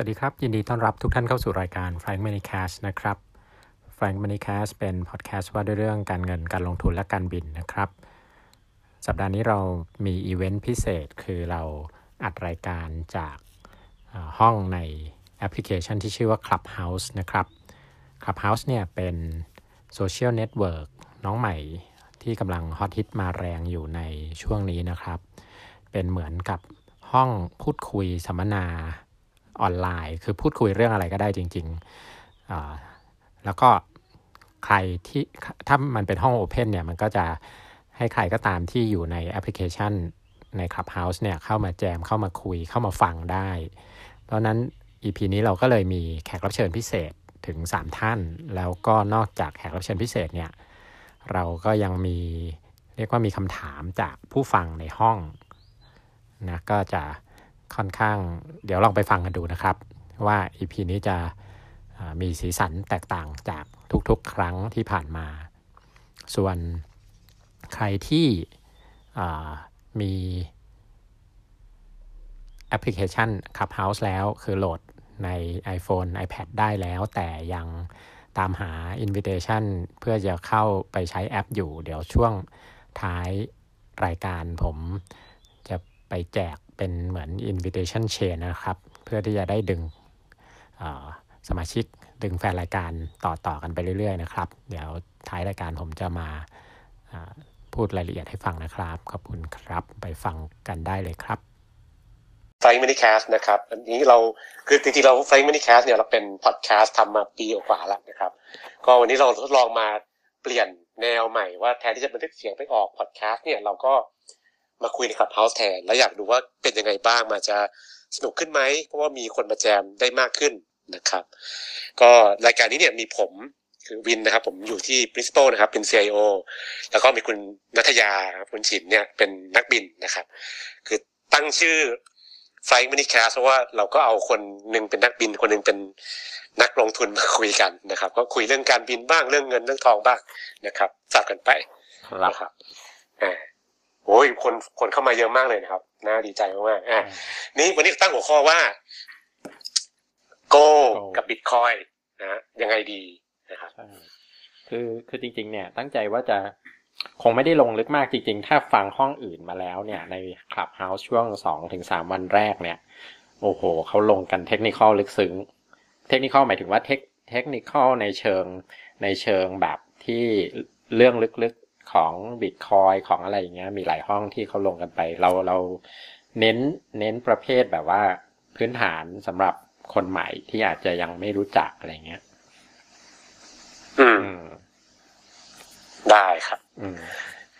สวัสดีครับ ยินดีต้อนรับทุกท่านเข้าสู่รายการ Fly Money Cast นะครับ Fly Money Cast เป็นพอดแคสต์ว่าด้วยเรื่องการเงินการลงทุนและการบินนะครับ สัปดาห์นี้เรามีอีเวนต์พิเศษคือเราอัดรายการจากห้องในแอปพลิเคชันที่ชื่อว่า Clubhouse นะครับ Clubhouse เนี่ยเป็นโซเชียลเน็ตเวิร์กน้องใหม่ที่กำลังฮอตฮิตมาแรงอยู่ในช่วงนี้นะครับ เป็นเหมือนกับห้องพูดคุยสัมมนา ออนไลน์ คือพูดคุยเรื่องอะไรก็ได้จริงๆ แล้วก็ใครที่ถ้ามันเป็นห้องโอเพนเนี่ยมันก็จะให้ใครก็ตามที่อยู่ในแอปพลิเคชันใน Clubhouse เนี่ยเข้ามาแจมเข้ามาคุยเข้ามาฟังได้ เพราะนั้น EP นี้เราก็เลยมีแขกรับเชิญพิเศษถึง 3 ท่าน แล้วก็นอกจากแขกรับเชิญพิเศษเนี่ยเราก็ยังมีเรียกว่ามีคำถามจากผู้ฟังในห้องนะก็จะ ค่อนข้าง เดี๋ยวลองไปฟังกันดูนะครับ ว่า EP นี้จะมีสีสันแตกต่างจากทุกๆ ครั้งที่ผ่านมา ส่วนใครที่มีแอปพลิเคชัน Clubhouse แล้วคือโหลดใน iPhone iPad ได้แล้วแต่ยังตามหา Invitation เพื่อจะเข้าไปใช้แอปอยู่ เดี๋ยวช่วงท้ายรายการผมจะไปแจก เป็นเหมือน invitation chain นะครับ เพื่อที่จะได้ดึงสมาชิกดึงแฟนรายการต่อต่อกันไปเรื่อยๆนะครับ เดี๋ยวท้ายรายการผมจะมาพูดรายละเอียดให้ฟังนะครับ ขอบคุณครับไปฟังกันได้เลยครับFly Money Cast นะครับอันนี้เราคือจริงๆเรา Fly Money Cast เนี่ยเราเป็นพอดแคสต์ทำมาปีกว่าแล้วนะครับ ก็วันนี้เราทดลองมาเปลี่ยนแนวใหม่ว่าแทนที่จะบันทึกเสียงไปออกพอดแคสต์เนี่ยเราก็ มาคุยใน Clubhouse แทน แล้วอยากดูว่าเป็นยังไงบ้างมาจะสนุกขึ้นไหม เพราะว่ามีคนมาแจมได้มากขึ้นนะครับ ก็รายการนี้เนี่ยมีผมคือวินนะครับ ผมอยู่ที่ Bristol นะครับ เป็น CIO แล้วก็มีคุณนัทยาคุณฉินเนี่ยเป็นนักบินนะครับ คือตั้งชื่อ Fly Money Cast เพราะว่าเราก็เอาคนหนึ่งเป็นนักบิน คนหนึ่งเป็นนักลงทุนมาคุยกันนะครับ ก็คุยเรื่องการบินบ้างเรื่องเงินเรื่องทองบ้างนะครับสับกันไปครับอ่า โอ้ยคนคนเข้ามาเยอะมากเลยนะครับ น่าดีใจมากๆอ่านี่วันนี้ตั้งหัวข้อว่า gold กับบิตคอยน์นะยังไงดีนะครับคือคือจริง ๆ เนี่ย ตั้งใจว่าจะคงไม่ได้ลงลึกมากจริง ๆ ถ้าฟังห้องอื่นมาแล้วเนี่ย ในคลับเฮาส์ช่วงสองถึงสามวันแรกเนี่ย โอ้โหเขาลงกันเทคนิคอลลึกซึ้ง เทคนิคอลหมายถึงว่าเทคเทคนิคอลในเชิงในเชิงแบบที่เรื่องลึก ของบิตคอยของอะไรอย่างเงี้ยมีหลายห้องที่เขาลงกันไป เราเราเน้นเน้นประเภทแบบว่าพื้นฐานสำหรับคนใหม่ที่อาจจะยังไม่รู้จักอะไรเงี้ย อืม ได้ครับ อืม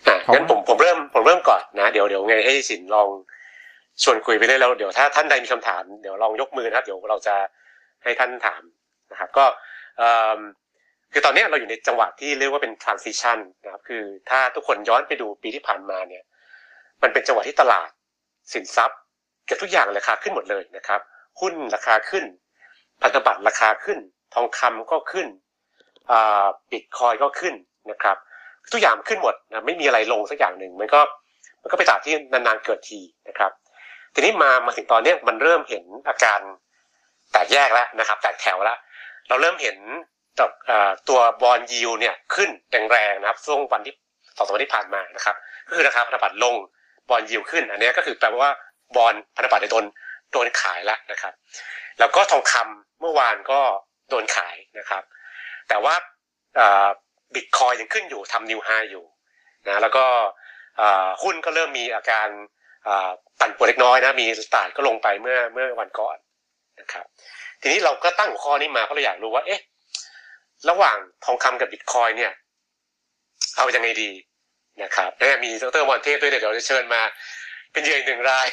อะงั้นผมผมเริ่มผมเริ่มก่อนนะ เดี๋ยวเดี๋ยวไงให้สินลองชวนคุยไปได้แล้วเดี๋ยวถ้าท่านใดมีคำถามเดี๋ยวลองยกมือนะครับ เดี๋ยวเราจะให้ท่านถามนะครับ ก็ คือตอนนี้เราอยู่ในจังหวะที่เรียกว่าเป็น transition นะครับ คือถ้าทุกคนย้อนไปดูปีที่ผ่านมาเนี่ย มันเป็นจังหวะที่ตลาด สินทรัพย์เกือบทุกอย่างราคาขึ้นหมดเลยนะครับ หุ้นราคาขึ้น พันธบัตรราคาขึ้น ทองคำก็ขึ้นบิตคอยก็ขึ้นนะครับ ทุกอย่างขึ้นหมดนะไม่มีอะไรลงสักอย่างหนึ่งมันก็มันก็ไปจากที่นานๆเกิดทีนะครับ ทีนี้มามาถึงตอนนี้มันเริ่มเห็นอาการแตกแยกแล้วนะครับ แตกแถวแล้วเราเริ่มเห็น ตัวบอลยิวเนี่ยขึ้นแรงๆนะครับช่วงวันที่สองสามวันที่ผ่านมานะครับก็คือราคาพันธบัตรลง bond yield ขึ้น อันนี้ก็คือแปลว่าบอลพันธบัตรโดนโดนขายแล้วนะครับ แล้วก็ทองคำเมื่อวานก็โดนขายนะครับ แต่ว่าบิตคอยน์ยังขึ้นอยู่ทำ new high อยู่นะแล้วก็หุ้นก็เริ่มมีอาการปั่นป่วนเล็กน้อยนะ Nasdaq ก็ลงไปเมื่อเมื่อวันก่อนนะครับ ทีนี้เราก็ตั้งหัวข้อนี้มาเพราะเราอยากรู้ว่าเอ๊ะ ระหว่างทองคำกับบิตคอยน์เนี่ย เอายังไงดีนะครับแล้มีดรมอนเทพด้วยเดี๋ยวเราจะเชิญมา เป็นเยือนหนึ่งราย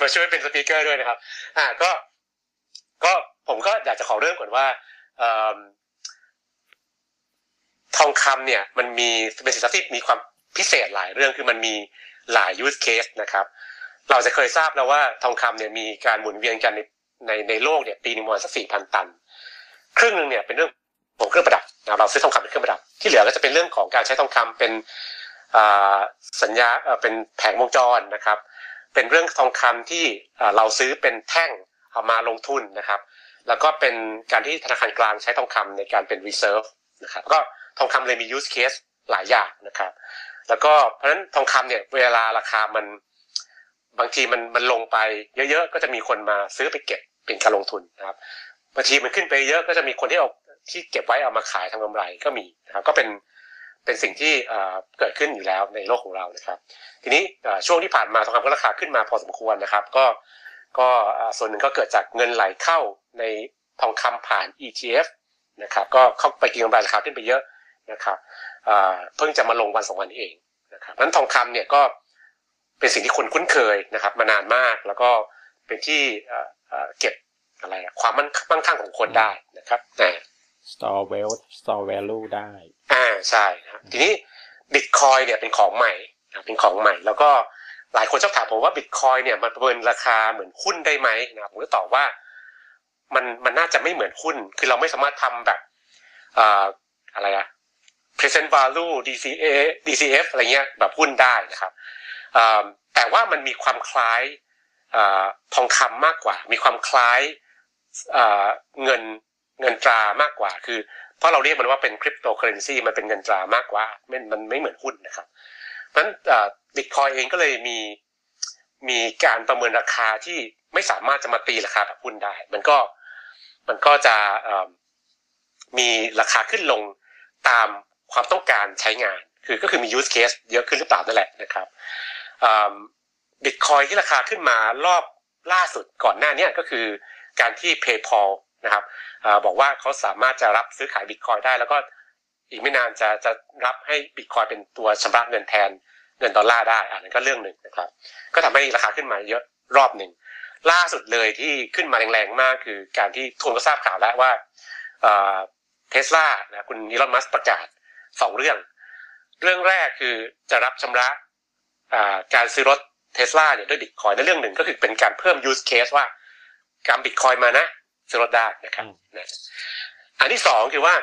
มาช่วยเป็น speaker ด้วยนะครับ อ่าก็ก็ผมก็อยากจะขอเริ่มก่อนว่าทองคำเนี่ยมันมีเป็นสินทรัพย์ที่มีความพิเศษหลายเรื่องคือมันมีหลาย use case นะครับ เราจะเคยทราบแล้วว่าทองคำเนี่ยมีการหมุนเวียนกันในในในโลกเนี่ยปีหนึ่งประมาณสักสี่พันตัน ครึ่งหนึ่งเนี่ยเป็นเรื่อง ของเครื่องประดับนะเราซื้อทองคำเป็นเครื่องประดับ ที่เหลือก็จะเป็นเรื่องของการใช้ทองคำเป็นสัญญาเป็นแผงวงจรนะครับ เป็นเรื่องทองคำที่เราซื้อเป็นแท่งเอามาลงทุนนะครับ แล้วก็เป็นการที่ธนาคารกลางใช้ทองคำในการเป็น reserve นะครับก็ทองคำเลยมี use case หลายอย่างนะครับ แล้วก็เพราะฉะนั้นทองคำเนี่ยเวลาราคามันบางทีมันมันลงไปเยอะๆ ก็จะมีคนมาซื้อไปเก็บเป็นการลงทุนนะครับบางทีมันขึ้นไปเยอะก็จะมีคนที่เอา ที่เก็บไว้เอามาขายทำกำไรก็มีนะครับก็เป็นเป็นสิ่งที่เกิดขึ้นอยู่แล้วในโลกของเรานะครับ ทีนี้ช่วงที่ผ่านมาทองคำก็ราคาขึ้นมาพอสมควรนะครับ ก็ก็ส่วนหนึ่งก็เกิดจากเงินไหลเข้าในทองคำผ่าน ETF นะครับ ก็เข้าไปกินกำไรราคาขึ้นไปเยอะนะครับเพิ่งจะมาลงวันสองวันเองนะครับนั้นทองคำเนี่ยก็เป็นสิ่งที่คนคุ้นเคยนะครับ มานานมากแล้วก็เป็นที่เก็บอะไรความมั่งคั่งของคนได้นะครับอ่ store wealth store value ได้ อ่าใช่ครับทีนี้บิตคอยเนี่ยเป็นของใหม่เป็นของใหม่ แล้วก็หลายคนชอบถามผมว่าบิตคอยเนี่ยมันประเมินราคาเหมือนหุ้นได้ไหมนะผมก็ตอบว่ามันมันน่าจะไม่เหมือนหุ้น คือเราไม่สามารถทำแบบอ่าอะไรอะ present value DCA DCF อะไรเงี้ยแบบหุ้นได้นะครับแต่ว่ามันมีความคล้ายทองคำมากกว่า มีความคล้ายเงิน เงินตรามากกว่าคือ เพราะเราเรียกมันว่าเป็นคริปโตเคอเรนซีมันเป็นเงินตรามากกว่ามันมันไม่เหมือนหุ้นนะครับเพราะฉะนั้นบิตคอยเองก็เลยมีมีการประเมินราคาที่ไม่สามารถจะมาตีราคาแบบหุ้นได้ มันก็มันก็จะมีราคาขึ้นลงตามความต้องการใช้งาน คือก็คือมี use case เยอะขึ้นหรือเปล่านั่นแหละนะครับบิตคอยที่ราคาขึ้นมารอบล่าสุดก่อนหน้านี้ก็คือการที่ PayPal นะครับอบอกว่าเขาสามารถจะรับซื้อขายบิตคอยได้ แล้วก็อีกไม่นานจะจะรับให้บิตคอยเป็นตัวชำระเงินแทนเงินดอลลาร์ได้อันนั้นก็เรื่องหนึ่งนะครับ ก็ทำให้ราคาขึ้นมาเยอะรอบหนึ่งล่าสุดเลยที่ขึ้นมาแรงๆมากคือการที่ทุนก็ทราบข่าวแล้วว่าเทสลานะคุณอีลอนมัสประกาศสองเรื่อง เรื่องแรกคือจะรับชำระการซื้อรถเทสลาเนี่ยด้วยบิตคอยในเรื่องหนึ่งก็คือเป็นการเพิ่ม use case ว่าการบิตคอยมานะ ซื้อรถได้นะครับนะอันที่สองคือว่า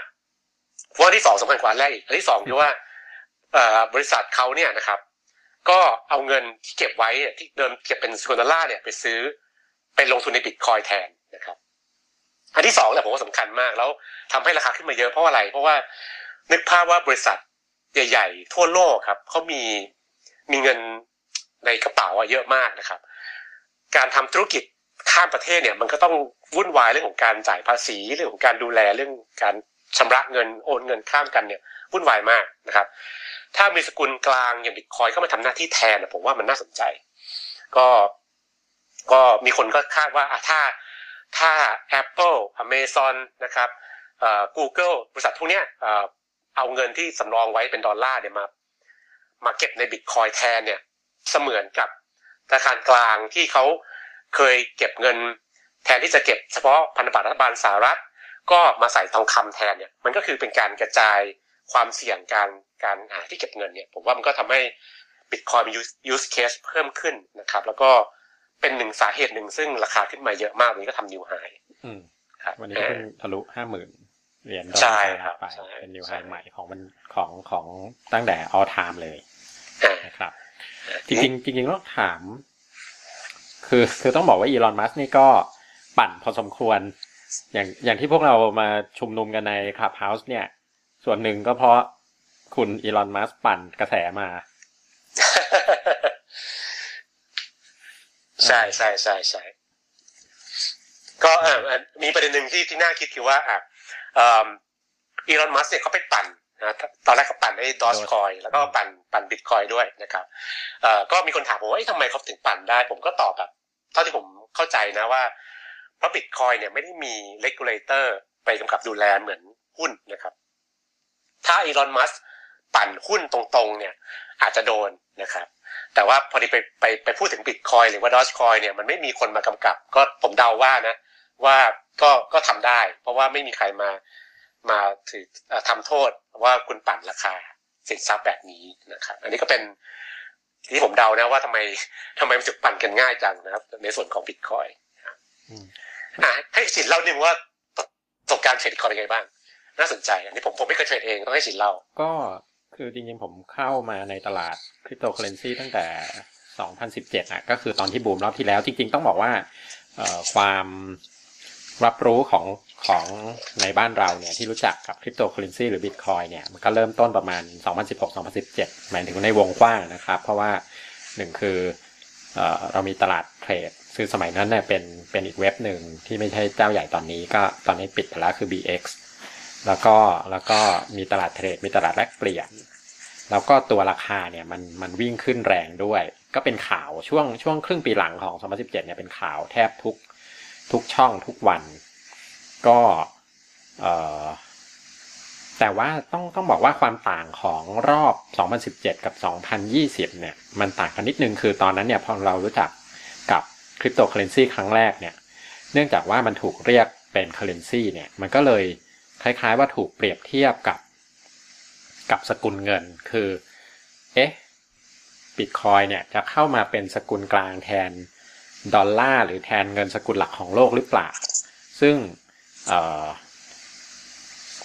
ว่าที่สองสำคัญกว่าแรกอีกอันที่สองคือว่าบริษัทเขาเนี่ยนะครับ ก็เอาเงินที่เก็บไว้ที่เดิมเก็บเป็นสกุลดอลลาร์เนี่ยไปซื้อไปลงทุนในบิตคอยแทนนะครับ อันที่สองเนี่ยผมว่าสำคัญมากแล้วทำให้ราคาขึ้นมาเยอะเพราะอะไร เพราะว่านึกภาพว่าบริษัทใหญ่ ๆ ทั่วโลกครับเขามีมีเงินในกระเป๋าเยอะมากนะครับ การทำธุรกิจ ข้ามประเทศเนี่ยมันก็ต้องวุ่นวายเรื่องของการจ่ายภาษีเรื่องของการดูแลเรื่องการชำระเงินโอนเงินข้ามกันเนี่ยวุ่นวายมากนะครับ ถ้ามีสกุลกลางอย่างบิตคอยเข้ามาทำหน้าที่แทนผมว่ามันน่าสนใจ ก็ก็มีคนก็คาดว่าถ้าถ้า Apple Amazon นะครับเอ่อ Google บริษัทพวกเนี้ยเอ่อเอาเงินที่สำรองไว้เป็นดอลลาร์เนี่ยมามาเก็บในบิตคอยแทนเนี่ยเสมือนกับธนาคารกลางที่เขา เคยเก็บเงิน แทนที่จะเก็บเฉพาะพันธบัตรรัฐบาลสหรัฐ ก็มาใส่ทองคำแทนเนี่ยมันก็คือเป็นการกระจายความเสี่ยงการการหาที่เก็บเงินเนี่ยผมว่ามันก็ทำให้บิตคอยมี use case เพิ่มขึ้นนะครับ แล้วก็เป็นหนึ่งสาเหตุหนึ่งซึ่งราคาขึ้นมาเยอะมากวันนี้ก็ทำนิวไฮวันนี้เพิ่งทะลุห้าหมื่นเหรียญใช่ครับไปเป็นนิวไฮใหม่ของมันของของตั้งแต่ all time เลยนะครับ จริงจริงๆต้องถาม คือคือต้องบอกว่าอีลอนมัสนี่ก็ปั่นพอสมควร อย่างอย่างที่พวกเรามาชุมนุมกันในคลับเฮาส์เนี่ย ส่วนหนึ่งก็เพราะคุณอีลอนมัสปั่นกระแสมา ใช่ใช่ใช่ใช่ก็อ่ามีประเด็นหนึ่งที่ที่น่าคิดคือว่าอ่าอีลอนมัสเนี่ยเขาไปปั่นนะตอนแรกเขาปั่นไอ้ดอสคอยแล้วก็ปั่นปั่นบิตคอยด้วยนะครับเอ่อก็มีคนถามผมว่าทำไมเขาถึงปั่นได้ ผมก็ตอบแบบ เท่าที่ผมเข้าใจนะว่าเพราะบิตคอยเนี่ยไม่ได้มี regulator ไปกำกับดูแลเหมือนหุ้นนะครับ ถ้าอีลอนมัสก์ปั่นหุ้นตรงๆเนี่ยอาจจะโดนนะครับ แต่ว่าพอดีไปไปไปพูดถึงบิตคอยหรือว่าดอสคอยเนี่ยมันไม่มีคนมากำกับ ก็ผมเดาว่านะว่าก็ก็ทำได้ เพราะว่าไม่มีใครมามาถือทำโทษว่าคุณปั่นราคาสินทรัพย์แบบนี้นะครับ อันนี้ก็เป็น ที่ผมเดานะว่าทำไมทำไมมันถึงปั่นกันง่ายจังนะครับ ในส่วนของบิตคอยอ่าให้สินเล่าหนึ่งว่าประสบการณ์เทรดบิตคอยเป็นไงบ้าง น่าสนใจอันนี้ผมผมไม่เคยเทรดเองต้องให้สินเล่า ก็คือจริงๆผมเข้ามาในตลาดคริปโตเคอเรนซีตั้งแต่ 2017อะก็คือตอนที่บูมรอบที่แล้ว จริงๆต้องบอกว่าความรับรู้ของ ของในบ้านเราเนี่ยที่รู้จักกับคริปโตเคอเรนซีหรือบิตคอยเนี่ยมันก็เริ่มต้นประมาณ 2016-2017 หมายถึงในวงกว้างนะครับ เพราะว่าหนึ่งคือเอเรามีตลาดเทรดคือสมัยนั้นเนี่ยเป็นเป็นอีกเว็บหนึ่งที่ไม่ใช่เจ้าใหญ่ตอนนี้ก็ตอนนี้ปิดไปแล้วคือ BX แล้วก็แล้วก็มีตลาดเทรดมีตลาดแลกเปลี่ยน แล้วก็ตัวราคาเนี่ยมันมันวิ่งขึ้นแรงด้วย ก็เป็นข่าวช่วงช่วงครึ่งปีหลังของ 2017 เนี่ยเป็นข่าวแทบทุกทุกช่องทุกวัน ก็แต่ว่าต้องต้องบอกว่าความต่างของรอบ 2017 กับ 2020 เนี่ย มันต่างกันนิดนึงคือตอนนั้นเนี่ยพอเรารู้จักกับคริปโตเคอเรนซีครั้งแรกเนี่ย เนื่องจากว่ามันถูกเรียกเป็น currency เนี่ย มันก็เลยคล้ายๆว่าถูกเปรียบเทียบกับกับสกุลเงิน คือ เอ๊ะบิตคอยเนี่ยจะเข้ามาเป็นสกุลกลางแทนดอลลาร์หรือแทนเงินสกุลหลักของโลกหรือเปล่า ซึ่ง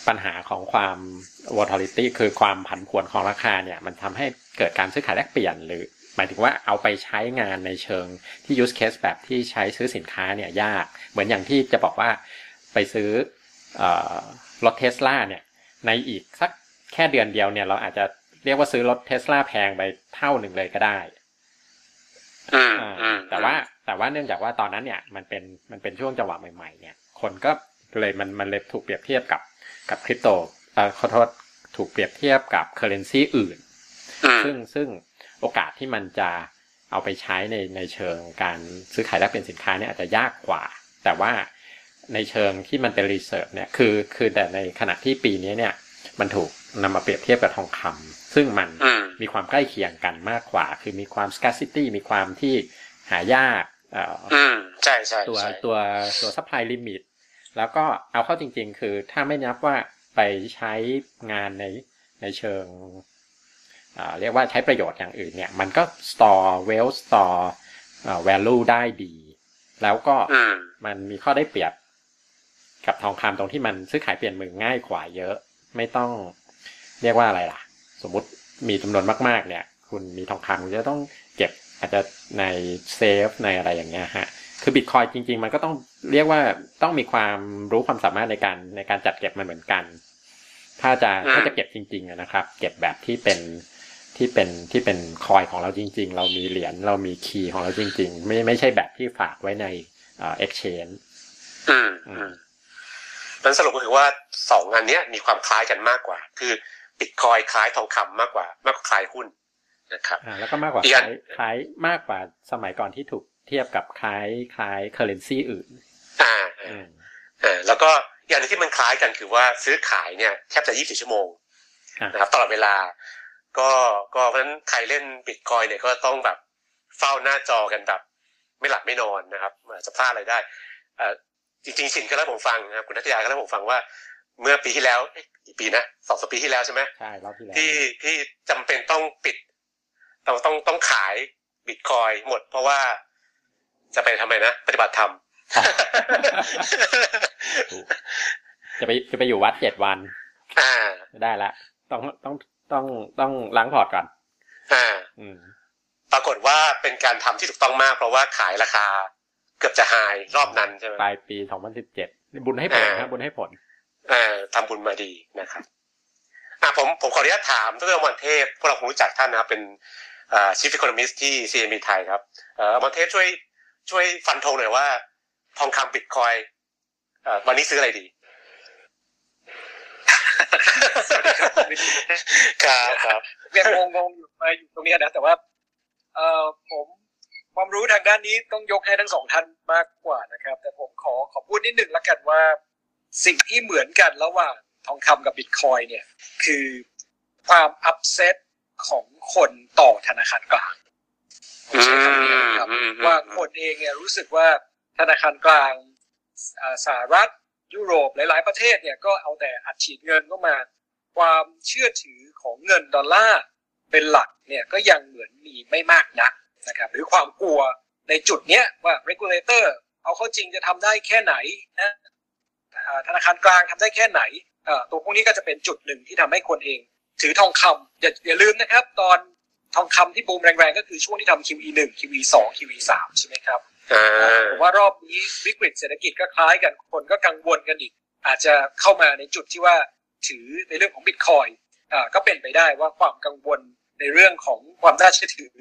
ปัญหาของความ volatility คือความผันผวนของราคาเนี่ย มันทำให้เกิดการซื้อขายแลกเปลี่ยนหรือหมายถึงว่าเอาไปใช้งานในเชิงที่ use case แบบที่ใช้ซื้อสินค้าเนี่ยยาก เหมือนอย่างที่จะบอกว่าไปซื้อรถเทสลาเนี่ย ในอีกสักแค่เดือนเดียวเนี่ย เราอาจจะเรียกว่าซื้อรถเทสลาแพงไปเท่าหนึ่งเลยก็ได้แต่ว่าแต่ว่าเนื่องจากว่าตอนนั้นเนี่ยมันเป็นมันเป็นช่วงจังหวะใหม่ ๆ เนี่ย คนก็ เลยมันมันเลยถูกเปรียบเทียบกับกับคริปโตเอ่อขอโทษถูกเปรียบเทียบกับเคอร์เรนซีอื่น ซึ่งซึ่งโอกาสที่มันจะเอาไปใช้ในในเชิงการซื้อขายแลกเปลี่ยนสินค้าเนี่ยอาจจะยากกว่า แต่ว่าในเชิงที่มันเป็นรีเสิร์ชเนี่ยคือคือแต่ในขณะที่ปีนี้เนี่ยมันถูกนำมาเปรียบเทียบกับทองคำซึ่งมันมีความใกล้เคียงกันมากกว่า คือมีความ scarcity มีความที่หายากอืมใช่ใช่ตัวตัวตัว supply limit แล้วก็เอาเข้าจริง ๆ คือถ้าไม่นับว่าไปใช้งานในในเชิงเรียกว่าใช้ประโยชน์อย่างอื่นเนี่ย มันก็ store wealth store value ได้ดี แล้วก็มันมีข้อได้เปรียบกับทองคำตรงที่มันซื้อขายเปลี่ยนมือง่ายกว่าเยอะ ไม่ต้องเรียกว่าอะไรล่ะ สมมติมีจำนวนมาก ๆ เนี่ย คุณมีทองคำคุณจะต้องเก็บอาจจะในเซฟในอะไรอย่างเงี้ยฮะ คือบิตคอยจริง ๆ มันก็ต้องเรียกว่าต้องมีความรู้ความสามารถในการในการจัดเก็บมันเหมือนกัน ถ้าจะถ้าจะเก็บจริง ๆนะครับ เก็บแบบที่เป็นที่เป็นที่เป็นคอยของเราจริง ๆ เรามีเหรียญเรามีคีย์ของเราจริง ๆ ไม่ไม่ใช่แบบที่ฝากไว้ในเอ็กชแนนอืมอืมนั้นสรุปก็คือว่าสองงานนี้มีความคล้ายกันมากกว่า คือบิตคอยคล้ายทองคำมากกว่า มากกว่าคล้ายหุ้นนะครับอ่าแล้วก็มากกว่าคล้ายคล้ายมากกว่าสมัยก่อนที่ถูก เทียบกับคล้ายคล้ายเคอร์เรนซีอื่น อ่าอ่าแล้วก็อย่างนึงที่มันคล้ายกันคือว่าซื้อขายเนี่ยแทบจะยี่สิบชั่วโมงนะครับตลอดเวลา ก็ก็เพราะฉะนั้นใครเล่นบิตคอยเนี่ยก็ต้องแบบเฝ้าหน้าจอกันแบบ ไม่หลับไม่นอนนะครับจะพลาดอะไรได้จริงๆสินก็เล่าผมฟังนะครับคุณนัทยาก็เล่าผมฟังว่า เมื่อปีที่แล้วกี่ปีนะสองสปีที่แล้วใช่ไหมใช่รอบที่แล้วที่ที่จำเป็นต้องปิดต้องต้องต้องขายบิตคอยหมดเพราะว่า จะไปทำไมนะปฏิบัติธรรมจะไปจะไปอยู่วัดเจ็ดวัน อ่าได้ละต้องต้องต้องต้องล้างพอร์ตก่อน อ่า อืมปรากฏว่าเป็นการทำที่ถูกต้องมาก เพราะว่าขายราคา เกือบจะหายรอบนั้นใช่ไหมปลายปีสองพันสิบเจ็ดบุญให้ผลครับบุญให้ผลอ่าทำบุญมาดีนะครับอ่าผมผมขออนุญาตถามดรอมรเทพพวกเราคงรู้จักท่านนะครับเป็นอ่า Chief Economist ที่ CIMB ไทยครับเอ่ออมรเทพช่วย ช่วยฟันธงหน่อยว่า ทองคำบิตคอยเอ่อวันนี้ซื้ออะไรดีครับครับยังงงๆอยู่มาอยู่ตรงนี้นะแต่ว่าเอ่อผมความรู้ทางด้านนี้ต้องยกให้ทั้งสองท่านมากกว่านะครับ แต่ผมขอขอพูดนิดหนึ่งละกันว่า สิ่งที่เหมือนกันระหว่างทองคำกับบิตคอยเนี่ย คือความอัพเซตของคนต่อธนาคารกลางใช้คำนี้นะครับ ว่าคนเองเนี่ยรู้สึกว่าธนาคารกลางสหรัฐยุโรปหลาย ๆ ประเทศเนี่ยก็เอาแต่อัดฉีดเงินเข้ามา ความเชื่อถือของเงินดอลลาร์เป็นหลักเนี่ยก็ยังเหมือนมีไม่มากนักนะครับหรือความกลัวในจุดเนี้ยว่า regulator เอาเข้าจริงจะทำได้แค่ไหนนะธนาคารกลางทำได้แค่ไหนตัวพวกนี้ก็จะเป็นจุดหนึ่งที่ทำให้คนเอง ถือทองคำอย่าอย่าลืมนะครับ ตอน ทองคำที่บูมแรงๆ ก็คือช่วงที่ทำ QE 1 QE 2 QE 3ใช่ไหมครับผมว่ารอบนี้วิกฤตเศรษฐกิจก็คล้ายกันคนก็กังวลกันอีก อาจจะเข้ามาในจุดที่ว่าถือในเรื่องของบิตคอยอ่าก็เป็นไปได้ว่าความกังวลในเรื่องของความน่าเชื่อถือ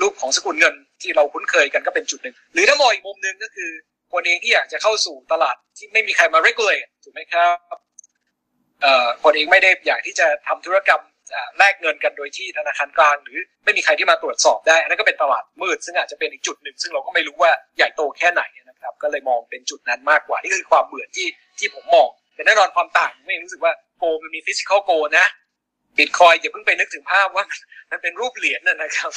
รูปของสกุลเงินที่เราคุ้นเคยกันก็เป็นจุดหนึ่ง หรือถ้ามองอีกมุมหนึ่งก็คือคนเองที่อยากจะเข้าสู่ตลาดที่ไม่มีใครมา regulate ถูกไหมครับคนเองไม่ได้อยากที่จะทำธุรกรรม แลกเงินกันโดยที่ธนาคารกลาง หรือไม่มีใครที่มาตรวจสอบได้อันนั้นก็เป็นตลาดมืด ซึ่งอาจจะเป็นอีกจุดหนึ่ง ซึ่งเราก็ไม่รู้ว่าใหญ่โตแค่ไหนนะครับ ก็เลยมองเป็นจุดนั้นมากกว่านี่คือความเหมือนที่ที่ผมมอง แต่แน่นอนความต่างไม่รู้สึกว่า gold มันมี physical gold นะบิตคอยอย่าเพิ่งไปนึกถึงภาพว่ามันเป็นรูปเหรียญนะครับ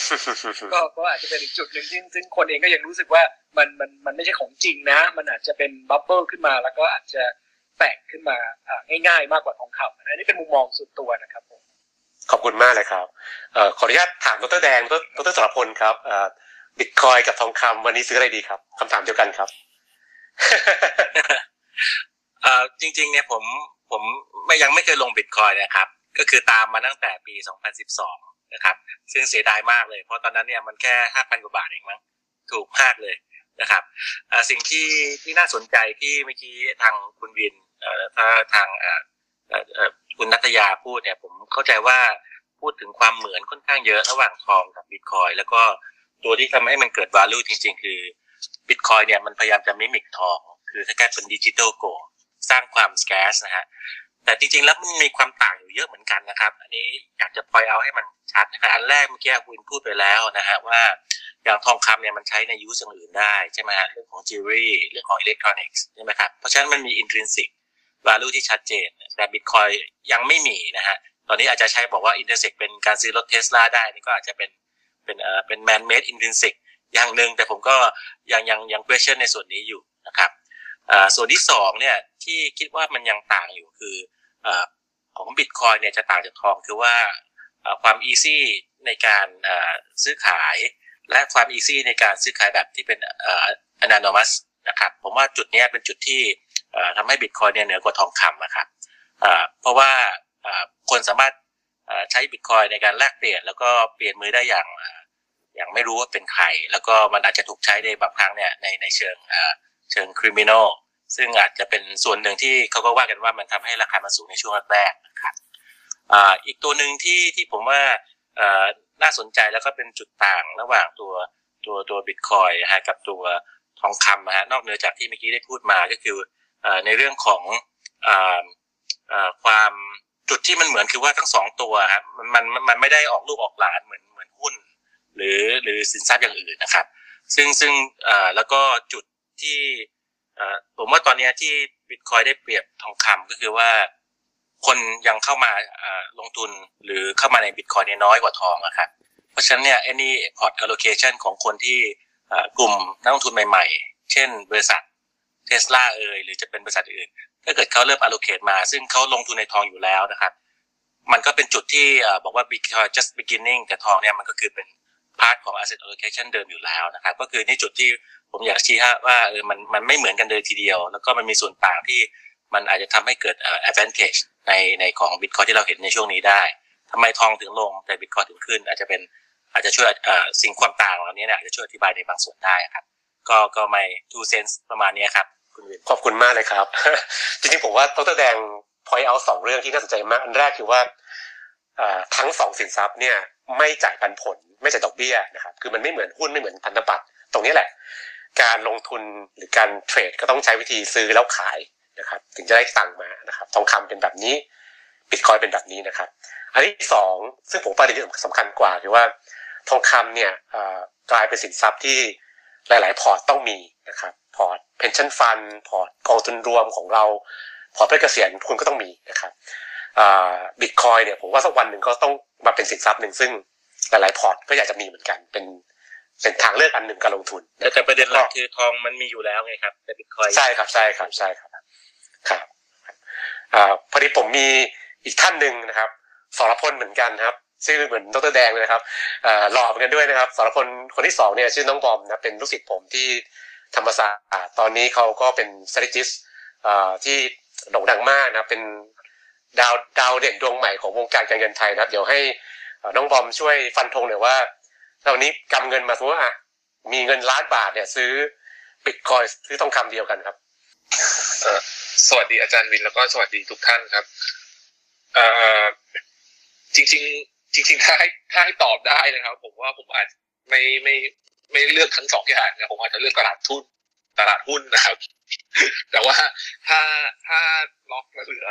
ก็ก็อาจจะเป็นอีกจุดหนึ่งซึ่งซึ่งคนเองก็ยังรู้สึกว่ามันมันมันไม่ใช่ของจริงนะ มันอาจจะเป็นบับเบิลขึ้นมาแล้วก็อาจจะแตกขึ้นมาง่ายๆ มากกว่าทองคำอันนี้เป็นมุมมองส่วนตัวนะครับผม ขอบคุณมากเลยครับอขออนุญาตถามดรแดงดรสรพลครับบิตคอยกับทองคำวันนี้ซื้ออะไรดีครับคำถามเดียวกันครับจริงๆเนี่ยผมผมไม่ยังไม่เคยลงบิตคอยนะครับ ก็คือตามมาตั้งแต่ปี 2012 นะครับ ซึ่งเสียดายมากเลย เพราะตอนนั้นเนี่ยมันแค่ 5,000 กว่าบาทเองมั้งถูกมากเลยนะครับสิ่งที่ที่น่าสนใจที่เมื่อกี้ทางคุณวินถ้าทาง คุณนัตยาพูดเนี่ย ผมเข้าใจว่าพูดถึงความเหมือนค่อนข้างเยอะระหว่างทองกับบิตคอยแล้วก็ตัวที่ทำให้มันเกิด value จริง ๆ คือบิตคอยเนี่ยมันพยายามจะมิมิกทอง คือถ้าแค่เป็น digital gold สร้างความ scarce นะฮะแต่จริงๆ แล้วมันมีความต่างอยู่เยอะเหมือนกันนะครับ อันนี้อยากจะพอยเอาให้มันชัดนะครับอันแรกเมื่อกี้คุณพูดไปแล้วนะฮะว่าอย่างทองคำเนี่ยมันใช้ใน use อย่างอื่นได้ใช่ไหมฮะเรื่องของจิวเวลรี่เรื่องของอิเล็กทรอนิกส์ใช่ไหมครับเพราะฉะนั้นมันมี intrinsic value ที่ชัดเจน แต่บิตคอยยังไม่มีนะฮะ ตอนนี้อาจจะใช้บอกว่า intrinsic เป็นการซื้อรถเทสลาได้นี่ก็อาจจะเป็นเป็นเอ่อเป็น man-made intrinsicอย่างหนึ่งแต่ผมก็ยังยังยัง question ในส่วนนี้อยู่นะครับส่วนที่สองเนี่ยที่คิดว่ามันยังต่างอยู่คือของบิตคอยเนี่ยจะต่างจากทองคือว่าความ easy ในการซื้อขาย และความ easy ในการซื้อขายแบบที่เป็นอนา n มัสนะครับผมว่าจุดนี้เป็นจุดที่ ทำให้บิตคอยเนี่ยเหนือกว่าทองคำนะครับเพราะว่าคนสามารถใช้บิตคอยในการแลกเปลี่ยน แล้วก็เปลี่ยนมือได้อย่างอย่างไม่รู้ว่าเป็นใคร แล้วก็มันอาจจะถูกใช้ในบางครั้งเนี่ยในในเชิงเชิงคริมินอลซึ่งอาจจะเป็นส่วนหนึ่งที่เขาก็ว่ากันว่ามันทำให้ราคามันสูงในช่วงแรกนะครับอีกตัวหนึ่งที่ที่ผมว่าน่าสนใจแล้วก็เป็นจุดต่างระหว่างตัวตัวตัวบิตคอยฮะกับตัวทองคำนะฮะนอกเหนือจากที่เมื่อกี้ได้พูดมาก็คือ ในเรื่องของความจุดที่มันเหมือนคือว่าทั้งสองตัวครับมันมันมันไม่ได้ออกลูกออกหลานเหมือนเหมือนหุ้น หรือหรือสินทรัพย์อย่างอื่นนะครับ ซึ่งซึ่งแล้วก็จุดที่ผมว่าตอนนี้ที่บิตคอยได้เปรียบทองคำก็คือว่า คนยังเข้ามาลงทุนหรือเข้ามาในบิตคอยเนี่ยน้อยกว่าทองนะครับเพราะฉะนั้นเนี่ย any port allocation ของคนที่กลุ่มนักลงทุนใหม่ ๆ เช่นบริษัท เทสลาเอ่ยหรือจะเป็นบริษัทอื่น ถ้าเกิดเขาเริ่ม allocate มา ซึ่งเขาลงทุนในทองอยู่แล้วนะครับ มันก็เป็นจุดที่บอกว่า Bitcoin just beginning แต่ทองเนี่ยมันก็คือเป็น part ของ asset allocation เดิมอยู่แล้วนะครับ ก็คือในจุดที่ผมอยากชี้ว่าเออมันมันไม่เหมือนกันเลยทีเดียว แล้วก็มันมีส่วนต่างที่มันอาจจะทำให้เกิด advantage ในในของบิตคอยที่เราเห็นในช่วงนี้ได้ทำไมทองถึงลงแต่บิตคอยถึงขึ้น อาจจะเป็นอาจจะช่วยสิ่งความต่างเหล่านี้เนี่ยอาจจะช่วยอธิบายในบางส่วนได้ครับ ก็ก็ไม่ two sense ประมาณนี้ครับ คุณวินขอบคุณมากเลยครับ จริงๆผมว่าต้องแดง point out สองเรื่องที่น่าสนใจมาก อันแรกคือว่าทั้งสองสินทรัพย์เนี่ยไม่จ่ายปันผล ไม่จ่ายดอกเบี้ยนะครับ คือมันไม่เหมือนหุ้นไม่เหมือนพันธบัตรตรงนี้แหละ การลงทุนหรือการเทรดก็ต้องใช้วิธีซื้อแล้วขายนะครับ ถึงจะได้ตังค์มานะครับ ทองคำเป็นแบบนี้บิตคอยเป็นแบบนี้นะครับ อันที่สองซึ่งผมประเด็นที่สำคัญกว่าคือว่าทองคำเนี่ยกลายเป็นสินทรัพย์ที่หลาย ๆ พอร์ตต้องมีนะครับ พอร์ต pension fund พอร์ตกองทุนรวมของเราพอร์ตเพื่อเกษียณคุณก็ต้องมีนะครับบิตคอยเนี่ยผมว่าสักวันหนึ่งก็ต้องมาเป็นสินทรัพย์หนึ่งซึ่งหลายๆพอร์ตก็อยากจะมีเหมือนกันเป็นเป็นทางเลือกอันหนึ่งการลงทุนแต่ประเด็นหลักคือทองมันมีอยู่แล้วไงครับแต่บิตคอยใช่ครับใช่ครับใช่ครับครับอพอดีผมมีอีกท่านหนึ่งนะครับสรพลเหมือนกันครับชื่อเหมือนดรแดงเลยครับหล่อเหมือนกันด้วยนะครับสรพลคนที่สองเนี่ยชื่อน้องบอมนะเป็นลูกศิษย์ผมที่ ธรรมศาสตร์ตอนนี้เขาก็เป็น strategist ที่โด่งดังมากนะเป็นดาวดาวเด่นดวงใหม่ของวงการการเงินไทยนะครับ เดี๋ยวให้น้องบอมช่วยฟันธงหน่อยว่าตอนนี้กำเงินมาสมมติว่ามีเงินล้านบาทเนี่ยซื้อบิตคอยซื้อทองคำเดียวกันครับสวัสดีอาจารย์วินแล้วก็สวัสดีทุกท่านครับเอ่อจริงจริงๆถ้าให้ถ้าให้ตอบได้นะครับ ผมว่าผมอาจไม่ไม่ ไม่เลือกทั้งสองอย่างนะผมอาจจะเลือกตลาดทุนตลาดหุ้นนะครับ แต่ว่าถ้าถ้าล็อกเหลือ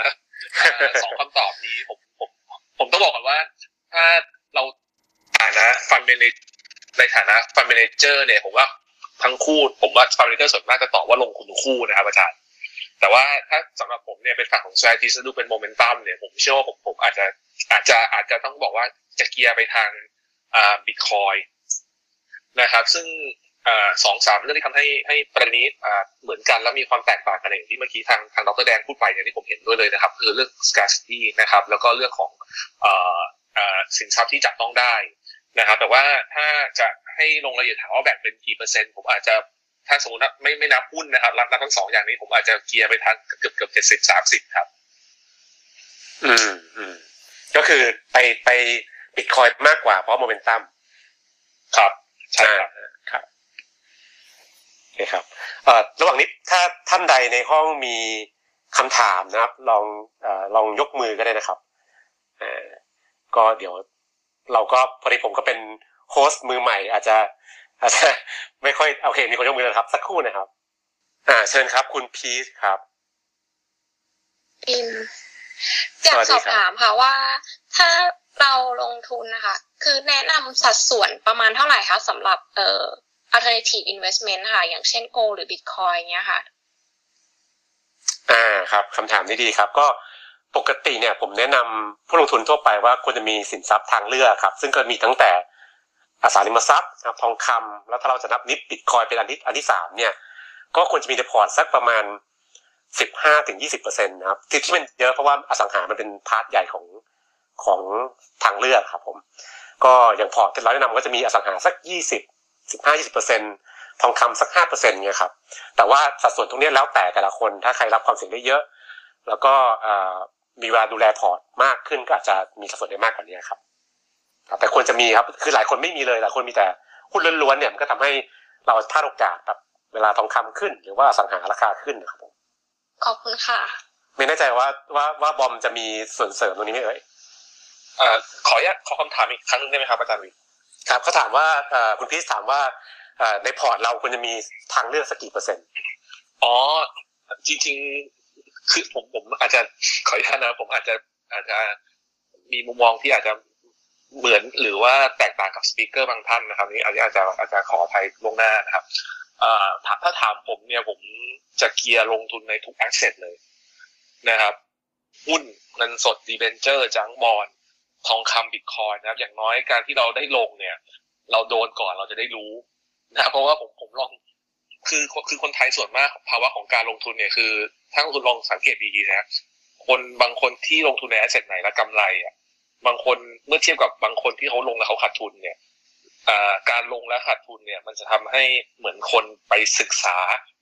สองคำตอบนี้ผมผม ผมต้องบอกก่อนว่า ถ้าเราฐานะ fund man ในฐานะ fund manager เนี่ยผมว่าทั้งคู่ผมว่าฟันเมนเจอร์ส่วนมากจะตอบว่าลงทุนคู่นะครับอาจารย์แต่ว่าถ้าสำหรับผมเนี่ยเป็นฝั่งของ strategy ดูเป็นโมเมนตัมเนี่ยผมเชื่อว่าผมผมอาจจะอาจจะอาจจะต้องบอกว่าจะเกียร์ไปทางอ่าบิตคอย นะครับ ซึ่งสองสามเรื่องที่ทำให้ให้ประเด็นนี้เหมือนกันแล้วมีความแตกต่างกันอย่างที่เมื่อกี้ทางทางดรแดงพูดไปเนี่ยที่ผมเห็นด้วยเลยนะครับ คือเรื่อง scarcity นะครับ แล้วก็เรื่องของสินทรัพย์ที่จับต้องได้นะครับ แต่ว่าถ้าจะให้ลงรายละเอียดถามว่าแบ่งเป็นกี่เปอร์เซ็นต์ผมอาจจะถ้าสมมติไม่ไม่นับหุ้นนะครับรับนับทั้งสองอย่างนี้ผมอาจจะเกียร์ไปทางเกือบเกือบเจ็ดสิบสามสิบครับ อืมอืมก็คือไปไปบิตคอยมากกว่าเพราะโมเมนตัมครับ ใช่ครับครับโอเคครับเอ่อระหว่างนี้ถ้าท่านใดในห้องมีคำถามนะครับ ลองเอ่อลองยกมือก็ได้นะครับเอ่อก็เดี๋ยวเราก็พอดีผมก็เป็นโฮสต์มือใหม่ อาจจะ อาจจะไม่ค่อยโอเคมีคนยกมือแล้วครับ สักครู่นะครับ อ่า เชิญครับ คุณพีทครับอิมอยากสอบถามค่ะว่า ถ้า เราลงทุนนะคะ คือแนะนำสัดส่วนประมาณเท่าไหร่คะสำหรับเอ่อ alternative investment ค่ะ อย่างเช่น gold หรือ bitcoin เงี้ยค่ะ อ่าครับคำถามนี้ดีครับ ก็ปกติเนี่ยผมแนะนำผู้ลงทุนทั่วไปว่าควรจะมีสินทรัพย์ทางเลือกครับ ซึ่งก็มีตั้งแต่อสังหาริมทรัพย์ทองคำแล้วถ้าเราจะนับนิดบิตคอยเป็นอันที่อันที่สามเนี่ยก็ควรจะมีเดพอร์ตสักประมาณสิบห้าถึงยี่สิบเปอร์เซ็นต์นะครับที่ที่มันเยอะเพราะว่าอสังหามันเป็น part ใหญ่ของ ของทางเลือกครับผม ก็อย่างพอร์ตที่เราแนะนำก็จะมีอสังหาสักยี่สิบสิบห้ายี่สิบเปอร์เซ็นต์ทองคำสักห้าเปอร์เซ็นต์เนี่ยครับ แต่ว่าสัดส่วนตรงนี้แล้วแต่แต่ละคน ถ้าใครรับความเสี่ยงได้เยอะ แล้วก็มีเวลาดูแลพอร์ตมากขึ้นก็อาจจะมีสัดส่วนได้มากกว่านี้ครับ แต่ควรจะมีครับ คือหลายคนไม่มีเลย หลายคนมีแต่หุ้นล้วนๆเนี่ยมันก็ทำให้เราพลาดโอกาสแบบเวลาทองคำขึ้น หรือว่าสังหาราคาขึ้นนะครับผมขอบคุณค่ะ ไม่แน่ใจว่าว่าว่าบอมจะมีส่วนเสริมตรงนี้ไหมเอ่ยอ่า ขออนุญาตขอคำถามอีกครั้งนึงได้ไหมครับอาจารย์วิครับเขาถามว่าคุณพีชถามว่าในพอร์ตเราควรจะมีทางเลือกสักกี่เปอร์เซ็นต์อ๋อจริง ๆ คือผมผมอาจจะขออนุญาตนะผมอาจจะอาจจะมีมุมมองที่อาจจะเหมือนหรือว่าแตกต่างกับ speaker บางท่านนะครับนี่อันนี้อาจจะอาจจะขออภัยล่วงหน้านะครับถ้าถามผมเนี่ยผมจะเกลี่ยลงทุนในทุก asset เลยนะครับ หุ้นเงินสด debenture junk bond ทองคำบิตคอยนะครับ อย่างน้อยการที่เราได้ลงเนี่ย เราโดนก่อนเราจะได้รู้นะเพราะว่าผมผมลองคือคือคนไทยส่วนมากภาวะของการลงทุนเนี่ยคือถ้าคุณลองสังเกตดีๆนะคนบางคนที่ลงทุนในแอสเซทไหนแล้วกำไรอะบางคนเมื่อเทียบกับบางคนที่เขาลงแล้วเขาขาดทุนเนี่ยการลงและขาดทุนเนี่ย มันจะทำให้เหมือนคนไปศึกษา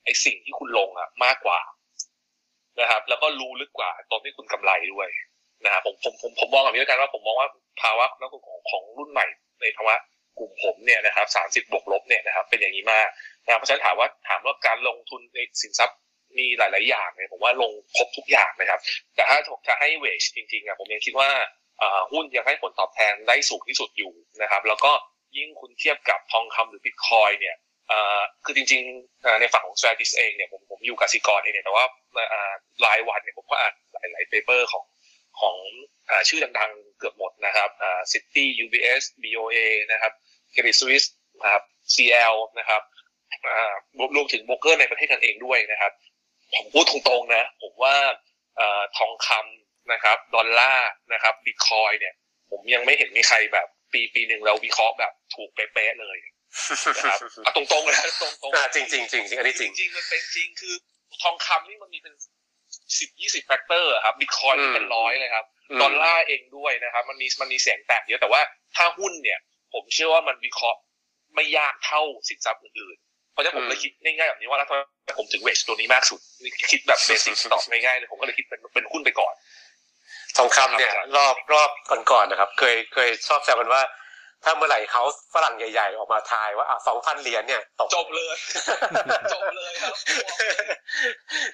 ไอ้สิ่งที่คุณลงอะมากกว่านะครับ แล้วก็รู้ลึกกว่าตอนที่คุณกำไรด้วย นะครับผมผมผมผมมองแบบนี้แล้วกันว่าผมมองว่าภาวะนักลงทุนของของรุ่นใหม่ในภาวะกลุ่มผมเนี่ยนะครับสามสิบบวกลบเนี่ยนะครับเป็นอย่างนี้มากนะเพราะฉะนั้นถามว่าถามว่าการลงทุนในสินทรัพย์มีหลาย ๆ อย่างเนี่ยผมว่าลงครบทุกอย่างนะครับ แต่ถ้าจะให้เวชจริงๆอะผมยังคิดว่าหุ้นยังให้ผลตอบแทนได้สูงที่สุดอยู่นะครับ แล้วก็ยิ่งคุณเทียบกับทองคำหรือบิตคอยเนี่ยคือจริงๆในฝั่งของ s t r a t e g i s เองเนี่ยผมผมอยู่กับซิกรเองเนี่ยแต่ว่ารายวันเนี่ยผมก็อ่านหลายๆ paper ของ ของชื่อดังๆเกือบหมดนะครับซิตี้ UBS BOA นะครับ Credit Suisse นะครับ CL นะครับรวมถึงโบรกเกอร์ในประเทศกันเองด้วยนะครับ ผมพูดตรงๆนะ ผมว่าทองคำนะครับ ดอลลาร์นะครับบิตคอยน์เนี่ย ผมยังไม่เห็นมีใครแบบปีปีหนึ่งเราวิเคราะห์แบบถูกเป๊ะๆเลยนะครับเอาตรงๆนะตรงๆจริงจริงจริงจริงอันนี้จริงจริงมันเป็นจริงคือทองคำนี่มันมีเป็น สิบยี่สิบ factor ครับบิตคอยน์เป็นร้อยเลยครับดอลลาร์เองด้วยนะครับ มันมีมันมีเสียงแตกเยอะแต่ว่าถ้าหุ้นเนี่ย ผมเชื่อว่ามันวิเคราะห์ไม่ยากเท่าสินทรัพย์อื่นๆเพราะฉะนั้นผมเลยคิดง่ายๆแบบนี้ว่าแล้วผมถึงเวชตัวนี้มากสุดคิดแบบ basic ตอบง่ายๆเลยผมก็เลยคิดเป็นเป็นหุ้นไปก่อนทองคำเนี่ย รอบรอบก่อนๆนะครับ เคยเคยชอบแซวกันว่า ถ้าเมื่อไหร่เขาฝรั่งใหญ่ ๆ ออกมาทายว่าอะสองพันเหรียญเนี่ยตกจบเลย จบเลยครับ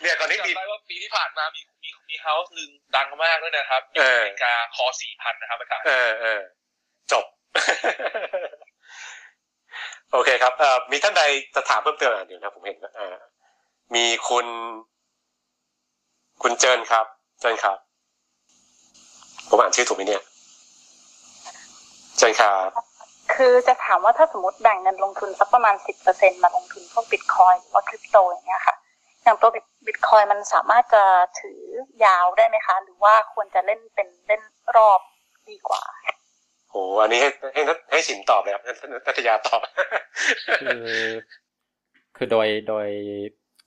เนี่ยตอนนี้ดีว่าปีที่ผ่านมามีมีมีเฮาส์หนึ่งดังมากด้วยนะครับอเมริกาคอสี่พันนะครับอาจารย์เออเออจบ โอเคครับเอ่อมีท่านใดจะถามเพิ่มเติมอะเดี๋ยวนะผมเห็นอ่ามีคุณ คุณเจินครับ เจินครับ ผมอ่านชื่อถูกไหมเนี่ย เชิญครับคือจะถามว่าถ้าสมมติแบ่งเงินลงทุนสักประมาณสิบเปอร์เซ็นมาลงทุนพวกบิตคอยหรือว่าคริปโตอย่างเงี้ยค่ะอย่างตัวบิตคอยมันสามารถจะถือยาวได้ไหมคะ หรือว่าควรจะเล่นเป็นเล่นรอบดีกว่าโอ้อันนี้ให้ให้ให้สินตอบเลยครับนัทยาตอบ คือคือโดยโดย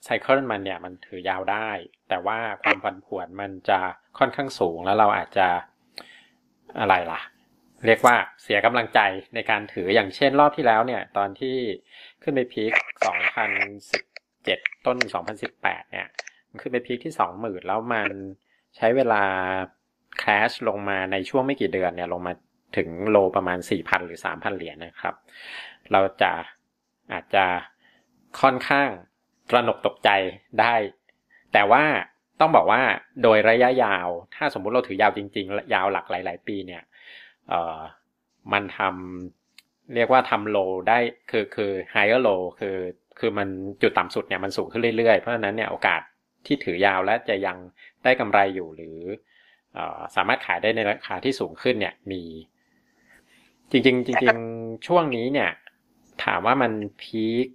ไซเคิลมันเนี่ยมันถือยาวได้ แต่ว่าความผันผวนมันจะค่อนข้างสูงแล้วเราอาจจะอะไรล่ะ เรียกว่าเสียกำลังใจในการถืออย่างเช่นรอบที่แล้วเนี่ย ตอนที่ขึ้นไปพีค2017 ต้น 2018 เนี่ย มันขึ้นไปพีคที่ 20,000 แล้วมันใช้เวลาแคชลงมาในช่วงไม่กี่เดือนเนี่ยลงมาถึงโลประมาณ 4,000 หรือ 3,000 เหรียญนะครับ เราจะอาจจะค่อนข้างตระหนกตกใจได้ แต่ว่าต้องบอกว่าโดยระยะยาว ถ้าสมมุติเราถือยาวจริง ๆ ยาวหลักหลาย ๆ ปีเนี่ย เอ่อมันทำเรียกว่าทำโลได้คือคือ higher low คือคือมันจุดต่ำสุดเนี่ยมันสูงขึ้นเรื่อยๆ เพราะฉะนั้นเนี่ยโอกาสที่ถือยาวและจะยังได้กำไรอยู่หรืออสามารถขายได้ในราคาที่สูงขึ้นเนี่ยมี จริงๆจริงๆช่วงนี้เนี่ย ถามว่ามัน peak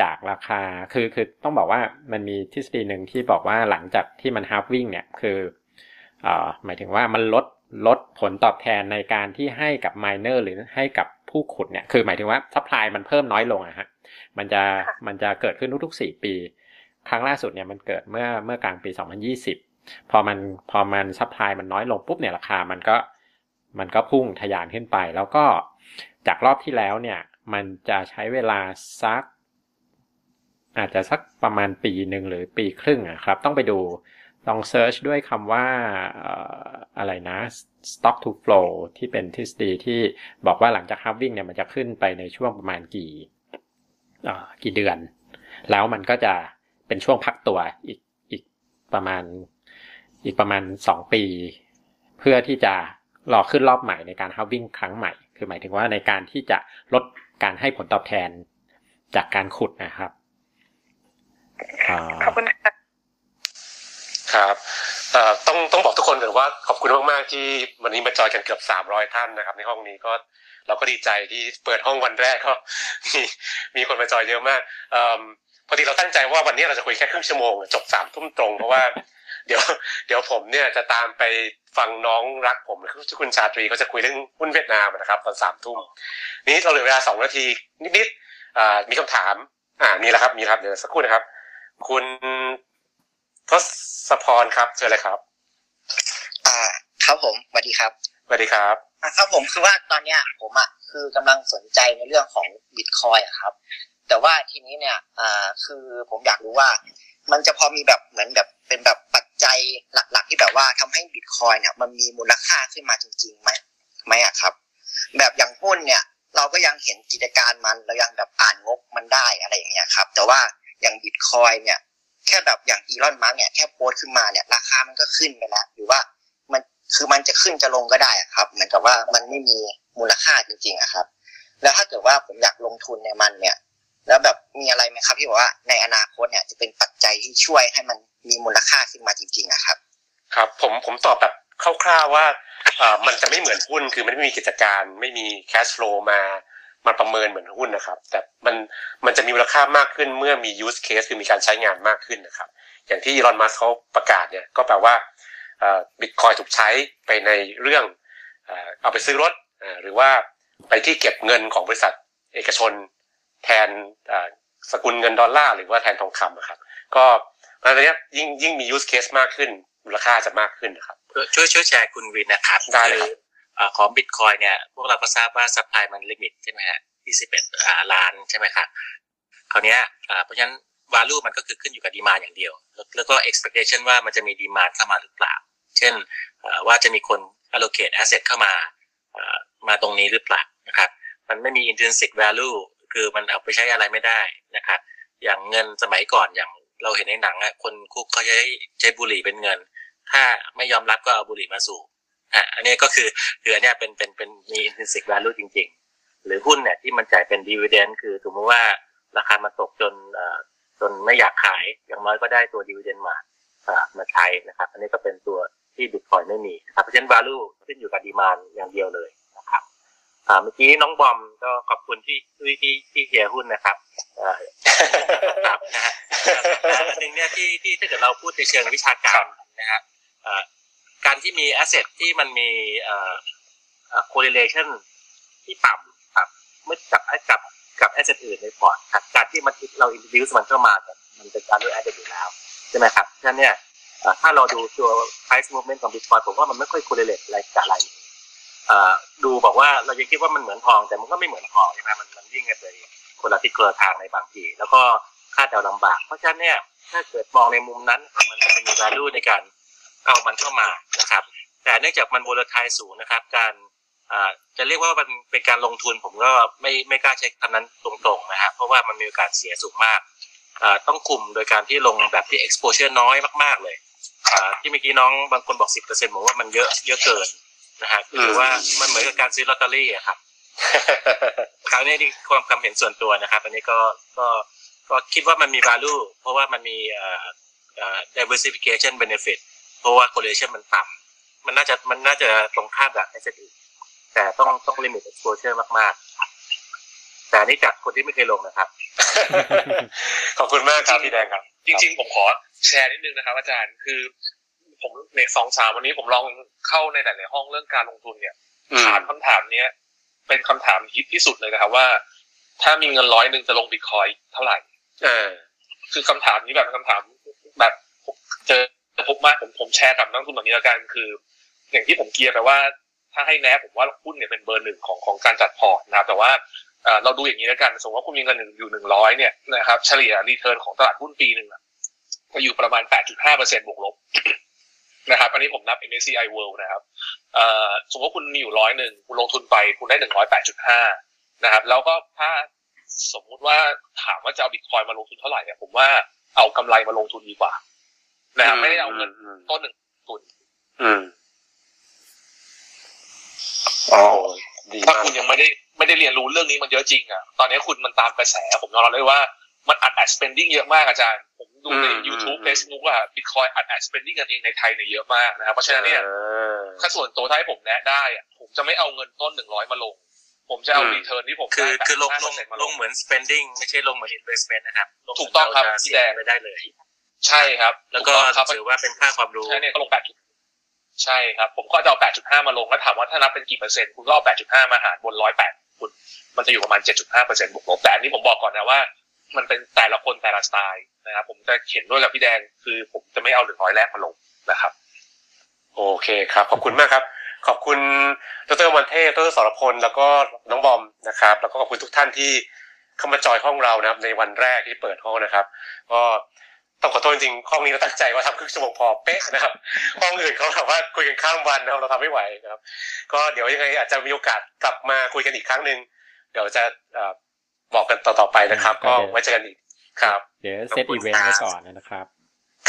จากราคาคือคือต้องบอกว่ามันมีทฤษฎีหนึ่งที่บอกว่าหลังจากที่มัน halving เนี่ยคือหมายถึงว่ามันลด ลดผลตอบแทนในการที่ให้กับ miner หรือให้กับผู้ขุดเนี่ย คือหมายถึงว่า supply มันเพิ่มน้อยลงอะฮะ มันจะมันจะเกิดขึ้นทุกๆสี่ปี ครั้งล่าสุดเนี่ยมันเกิดเมื่อเมื่อกลางปี 2020 พอมันพอมัน supply มันน้อยลงปุ๊บเนี่ยราคามันก็มันก็พุ่งทะยานขึ้นไป แล้วก็จากรอบที่แล้วเนี่ย มันจะใช้เวลาซัก อาจจะสักประมาณปีหนึ่งหรือปีครึ่งอะครับ ต้องไปดู ลอง search ด้วยคำว่าอะไรนะ stock to flow ที่เป็นทฤษฎีที่บอกว่าหลังจาก halving เนี่ยมันจะขึ้นไปในช่วงประมาณกี่กี่เดือน แล้วมันก็จะเป็นช่วงพักตัวอีกอีกประมาณอีกประมาณสองปี เพื่อที่จะรอขึ้นรอบใหม่ในการ halving ครั้งใหม่ คือหมายถึงว่าในการที่จะลดการให้ผลตอบแทนจากการขุดนะครับขอบคุณค่ะ ครับต้องต้องบอกทุกคนก่อนว่าขอบคุณมากๆที่วันนี้มาจอยกันเกือบสามร้อยท่านนะครับ ในห้องนี้ก็เราก็ดีใจที่เปิดห้องวันแรกก็มีมีคนมาจอยเยอะมากอพอดีเราตั้งใจว่าวันนี้เราจะคุยแค่ครึ่งชั่วโมงจบสามทุ่มตรงเพราะว่าเดี๋ยวเดี๋ยวผมเนี่ยจะตามไปฟังน้องรักผมคือคุณชาตรีเขาจะคุยเรื่องหุ้นเวียดนามนะครับ ตอนสามทุ่มนี้เราเหลือเวลาสองนาทีนิดๆมีคำถาม อ่ามีแล้วครับมีครับเดี๋ยวสักครู่นะครับ คุณ ทศพรครับเจอเลยครับ อ่าครับผมสวัสดีครับสวัสดีครับอ่าครับผมคือว่าตอนเนี้ยผมอะคือกำลังสนใจในเรื่องของบิตคอยน์อะครับ แต่ว่าทีนี้เนี่ยอ่าคือผมอยากรู้ว่า มันจะพอมีแบบเหมือนแบบเป็นแบบปัจจัยหลัก ๆ ที่แบบว่าทำให้บิตคอยน์เนี่ย มันมีมูลค่าขึ้นมาจริงๆไหมไหมอะครับ แบบอย่างหุ้นเนี่ย เราก็ยังเห็นกิจการมันเรายังแบบอ่านงบมันได้อะไรอย่างเงี้ยครับ แต่ว่าอย่างบิตคอยน์เนี่ย แค่แบบอย่างอีลอนมัสก์เนี่ยแค่โพสต์ขึ้นมาเนี่ยราคามันก็ขึ้นไปแล้วหรือว่ามันคือมันจะขึ้นจะลงก็ได้ครับ เหมือนกับว่ามันไม่มีมูลค่าจริงๆอะครับ แล้วถ้าเกิดว่าผมอยากลงทุนในมันเนี่ย แล้วแบบมีอะไรไหมครับที่บอกว่าในอนาคตเนี่ยจะเป็นปัจจัยที่ช่วยให้มันมีมูลค่าขึ้นมาจริงๆอะครับ ครับผมผมตอบแบบคร่าวๆว่าอ่ามันจะไม่เหมือนหุ้นคือมันไม่มีกิจการ ไม่มีแคชฟลูมา มาประเมินเหมือนหุ้นนะครับ แต่มันมันจะมีมูลค่ามากขึ้นเมื่อมี use case คือมีการใช้งานมากขึ้นนะครับ อย่างที่อีลอนมัสก์เขาประกาศเนี่ยก็แปลว่าบิตคอยน์ถูกใช้ไปในเรื่องเอาไปซื้อรถหรือว่าไปที่เก็บเงินของบริษัทเอกชน แทนสกุลเงินดอลลาร์หรือว่าแทนทองคำครับก็อันนี้ยิ่งยิ่งมี use case มากขึ้นมูลค่าจะมากขึ้นนะครับช่วยช่วยแชร์คุณวินนะครับได้เลย ของบิตคอยน์เนี่ยพวกเราก็ทราบว่า supply มัน limit ใช่ไหมฮะที่สิบเอ็ดล้านใช่ไหมครับคราวนี้เพราะฉะนั้นวาลูมันก็คือขึ้นอยู่กับดีมาอย่างเดียว แล้วก็ expectation ว่ามันจะมีดีมาเข้ามาหรือเปล่า เช่นว่าจะมีคน allocate asset เข้ามามาตรงนี้หรือเปล่านะครับมันไม่มี intrinsic value คือมันเอาไปใช้อะไรไม่ได้นะครับอย่างเงินสมัยก่อนอย่างเราเห็นในหนังอะคนคุกเขาใช้ใช้บุหรี่เป็นเงิน ถ้าไม่ยอมรับก็เอาบุหรี่มาสูบ อะอันนี้ก็คือคืออันนี้เป็นเป็นเป็นมี intrinsic value จริง ๆ หรือหุ้นเนี่ยที่มันจ่ายเป็น dividend คือสมมติว่าราคามันตกจนเอ่อจนไม่อยากขายอย่างน้อยก็ได้ตัว dividend มามาใช้นะครับ อันนี้ก็เป็นตัวที่บิตคอยไม่มีครับเพราะฉะนั้น value ขึ้นอยู่กับดีมานอย่างเดียวเลยนะครับเมื่อกี้น้องบอมก็ขอบคุณที่ที่ที่ที่เชียร์หุ้นนะครับครับนะฮะอันหนึ่งเนี่ยที่ที่ถ้าเกิดเราพูดในเชิงวิชาการนะฮะ การที่มี asset ที่มันมี correlation ที่ต่ำครับเมื่อกับกับกับ asset อื่นในพอร์ตการที่มันเรา introduce มันเข้ามามันเป็นการด้วย asset อยู่แล้วใช่ไหมครับฉะนั้นเนี่ยถ้าเราดูตัว price movement ของ Bitcoin ผมว่ามันไม่ค่อย correlate อะไรกับอะไรดูบอกว่าเราจะคิดว่ามันเหมือนทองแต่มันก็ไม่เหมือนทองใช่ไหมมันมันวิ่งกันเลยคนละทิศคนละทางในบางทีแล้วก็คาดเดาลำบาก เพราะฉะนั้นเนี่ยถ้าเกิดมองในมุมนั้นมันจะมี value ในการ เอามันเข้ามานะครับ แต่เนื่องจากมัน volatile สูงนะครับ การจะเรียกว่ามันเป็นการลงทุนผมก็ไม่ไม่กล้าใช้คำนั้นตรงๆนะครับเพราะว่ามันมีโอกาสเสียสูงมาก ต้องคุมโดยการที่ลงแบบที่ exposure น้อยมากๆเลยที่เมื่อกี้น้องบางคนบอกสิบเปอร์เซ็นต์ผมว่ามันเยอะเยอะเกินนะฮะคือว่ามันเหมือนกับการซื้อลอตเตอรี่อะครับคราวนี้ที่ความคำเห็นส่วนตัวนะครับ อันนี้ก็ก็ก็คิดว่ามันมี value เพราะว่ามันมีเอ่อ diversification benefit เพราะว่า correlation มันต่ำมันน่าจะมันน่าจะตรงข้ามกับ asset อื่นแต่ต้องต้อง limit exposure มากๆ แต่นี่จากคนที่ไม่เคยลงนะครับ ขอบคุณมากครับพี่แดงครับ จริง ๆ ผมขอแชร์นิดนึงนะครับ อาจารย์คือผมในสองสามวันนี้ผมลองเข้าในหลายๆห้องเรื่องการลงทุนเนี่ยถามคำถามเนี้ย เป็นคำถามฮิตที่สุดเลยนะครับว่า ถ้ามีเงินร้อยหนึ่งจะลงบิตคอยน์เท่าไหร่ เออ คือคำถามนี้แบบคำถามแบบเจอ พบมากผมผมแชร์กับนักทุนแบบนี้แล้วกันคือ อย่างที่ผม clear ไปว่าถ้าให้แนะผมว่าหุ้นเนี่ยเป็นเบอร์หนึ่งของของการจัดพอร์ตนะครับ แต่ว่าเราดูอย่างนี้แล้วกัน สมมติว่าคุณมีเงินอยู่หนึ่งร้อยเนี่ยนะครับเฉลี่ย return ของตลาดหุ้นปีหนึ่งก็อยู่ประมาณ 8.5เปอร์เซ็นต์บวกลบนะครับอันนี้ผมนับ MSCI World นะครับสมมติว่าคุณมีอยู่ร้อยหนึ่งคุณลงทุนไปคุณได้หนึ่งร้อยแปดจุดห้านะครับ แล้วก็ถ้าสมมุติว่าถามว่าจะเอาบิตคอยมาลงทุนเท่าไหร่เนี่ยผมว่าเอากำไรมาลงทุนดีกว่า นะครับไม่ได้เอาเงินต้นหนึ่งทุนอืมอ๋อถ้าคุณยังไม่ได้ไม่ได้เรียนรู้เรื่องนี้มันเยอะจริงอะ ตอนนี้คุณมันตามกระแส ผมยอมรับเลยว่ามันอัดแอด spending เยอะมากอาจารย์ ผมดูใน YouTube Facebook ว่า Bitcoin อัดแอด spending กันเองในไทยเนี่ยเยอะมากนะครับ เพราะฉะนั้นเนี่ยถ้าส่วนตัวถ้าให้ผมแนะได้อะผมจะไม่เอาเงินต้นหนึ่งร้อยมาลง ผมจะเอา return ที่ผมคือคือลงลงลงเหมือน spending ไม่ใช่ลงเหมือน investment นะครับถูกต้องครับพี่แดงไม่ได้เลย ใช่ครับ แล้วก็ถือว่าเป็นค่าความรู้ใช่เนี่ยก็ลงแปดจุดใช่ครับ ผมก็จะเอาแปดจุดห้ามาลงแล้วถามว่าถ้านับเป็นกี่เปอร์เซ็นต์คุณก็เอาแปดจุดห้ามาหารบนร้อยแปดคุณมันจะอยู่ประมาณเจ็ดจุดห้าเปอร์เซ็นต์บวกลบแต่อันนี้ผมบอกก่อนนะว่า มันเป็นแต่ละคนแต่ละสไตล์นะครับผมจะเขียนด้วยกับพี่แดงคือผมจะไม่เอาหนึ่งร้อยแรกมาลงนะครับ โอเคครับ ขอบคุณมากครับ ขอบคุณดรมันเทพดรสรพล แล้วก็น้องบอมนะครับ แล้วก็ขอบคุณทุกท่านที่เข้ามาจอยห้องเรานะครับ ในวันแรกที่เปิดห้องนะครับ ก็ ต้องขอโทษจริงห้องนี้เราตั้งใจว่าทำครึ่งชั่วโมงพอเป๊ะนะครับ ห้องอื่นเขาถามว่าคุยกันข้ามวันนะครับเราทำไม่ไหวนะครับ ก็เดี๋ยวยังไงอาจจะมีโอกาสกลับมาคุยกันอีกครั้งหนึ่งเดี๋ยวจะบอกกันต่อๆไปนะครับ ก็ไว้เจอกันอีกครับ เดี๋ยวเซตอีเวนต์ไว้ก่อนนะครับ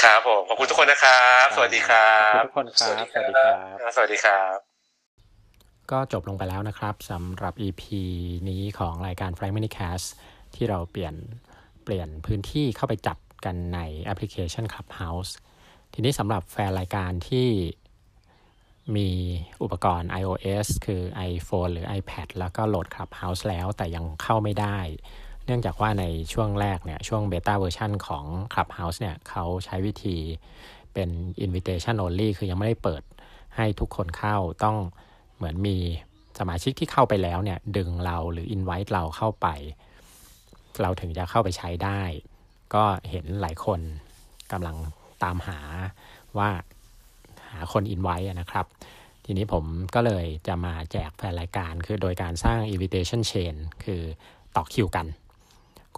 ครับผมขอบคุณทุกคนนะครับ สวัสดีครับขอบคุณทุกคนครับ สวัสดีครับ สวัสดีครับ ก็จบลงไปแล้วนะครับสำหรับ EP นี้ของรายการ Frank Minicast ที่เราเปลี่ยนเปลี่ยนพื้นที่เข้าไปจัด กันในแอปพลิเคชัน Clubhouse ทีนี้สำหรับแฟนรายการที่มีอุปกรณ์ iOS คือ iPhone หรือ iPad แล้วก็โหลด Clubhouse แล้วแต่ยังเข้าไม่ได้ เนื่องจากว่าในช่วงแรกเนี่ยช่วงเบต้าเวอร์ชันของ Clubhouse เนี่ยเขาใช้วิธีเป็น invitation only คือยังไม่ได้เปิดให้ทุกคนเข้าต้องเหมือนมีสมาชิกที่เข้าไปแล้วเนี่ยดึงเราหรือ invite เราเข้าไป เราถึงจะเข้าไปใช้ได้ ก็เห็นหลายคนกำลังตามหาว่าหาคนอินไว้นะครับ ทีนี้ผมก็เลยจะมาแจกแฟนรายการ คือโดยการสร้าง invitation chain คือต่อคิวกัน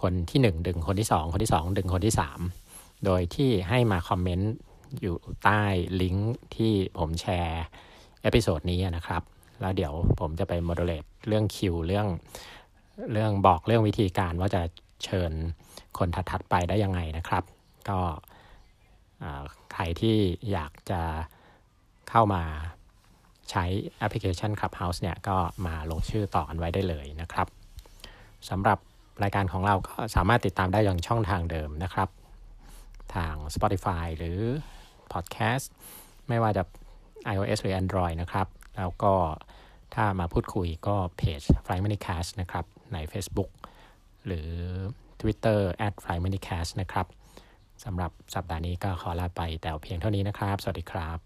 คนที่ 1 ดึงคนที่ 2 คนที่ 2 ดึงคนที่ 3 โดยที่ให้มาคอมเมนต์อยู่ใต้ลิงก์ที่ผมแชร์ episode นี้นะครับ แล้วเดี๋ยวผมจะไป moderate เรื่องคิวเรื่องเรื่องบอกเรื่องวิธีการว่าจะ เชิญคนถัดๆไปได้ยังไงนะครับ ก็ใครที่อยากจะเข้ามาใช้แอปพลิเคชัน Clubhouse เนี่ยก็มาลงชื่อต่อกันไว้ได้เลยนะครับสำหรับรายการของเราก็สามารถติดตามได้อย่างช่องทางเดิมนะครับ ทาง Spotify หรือ Podcast ไม่ว่าจะ iOS หรือ Android นะครับ แล้วก็ถ้ามาพูดคุยก็เพจ Fly Money Cash นะครับ ใน Facebook หรือ Twitter at Fly Money Cash นะครับสำหรับสัปดาห์นี้ก็ขอลาไปแต่เพียงเท่านี้นะครับ สวัสดีครับ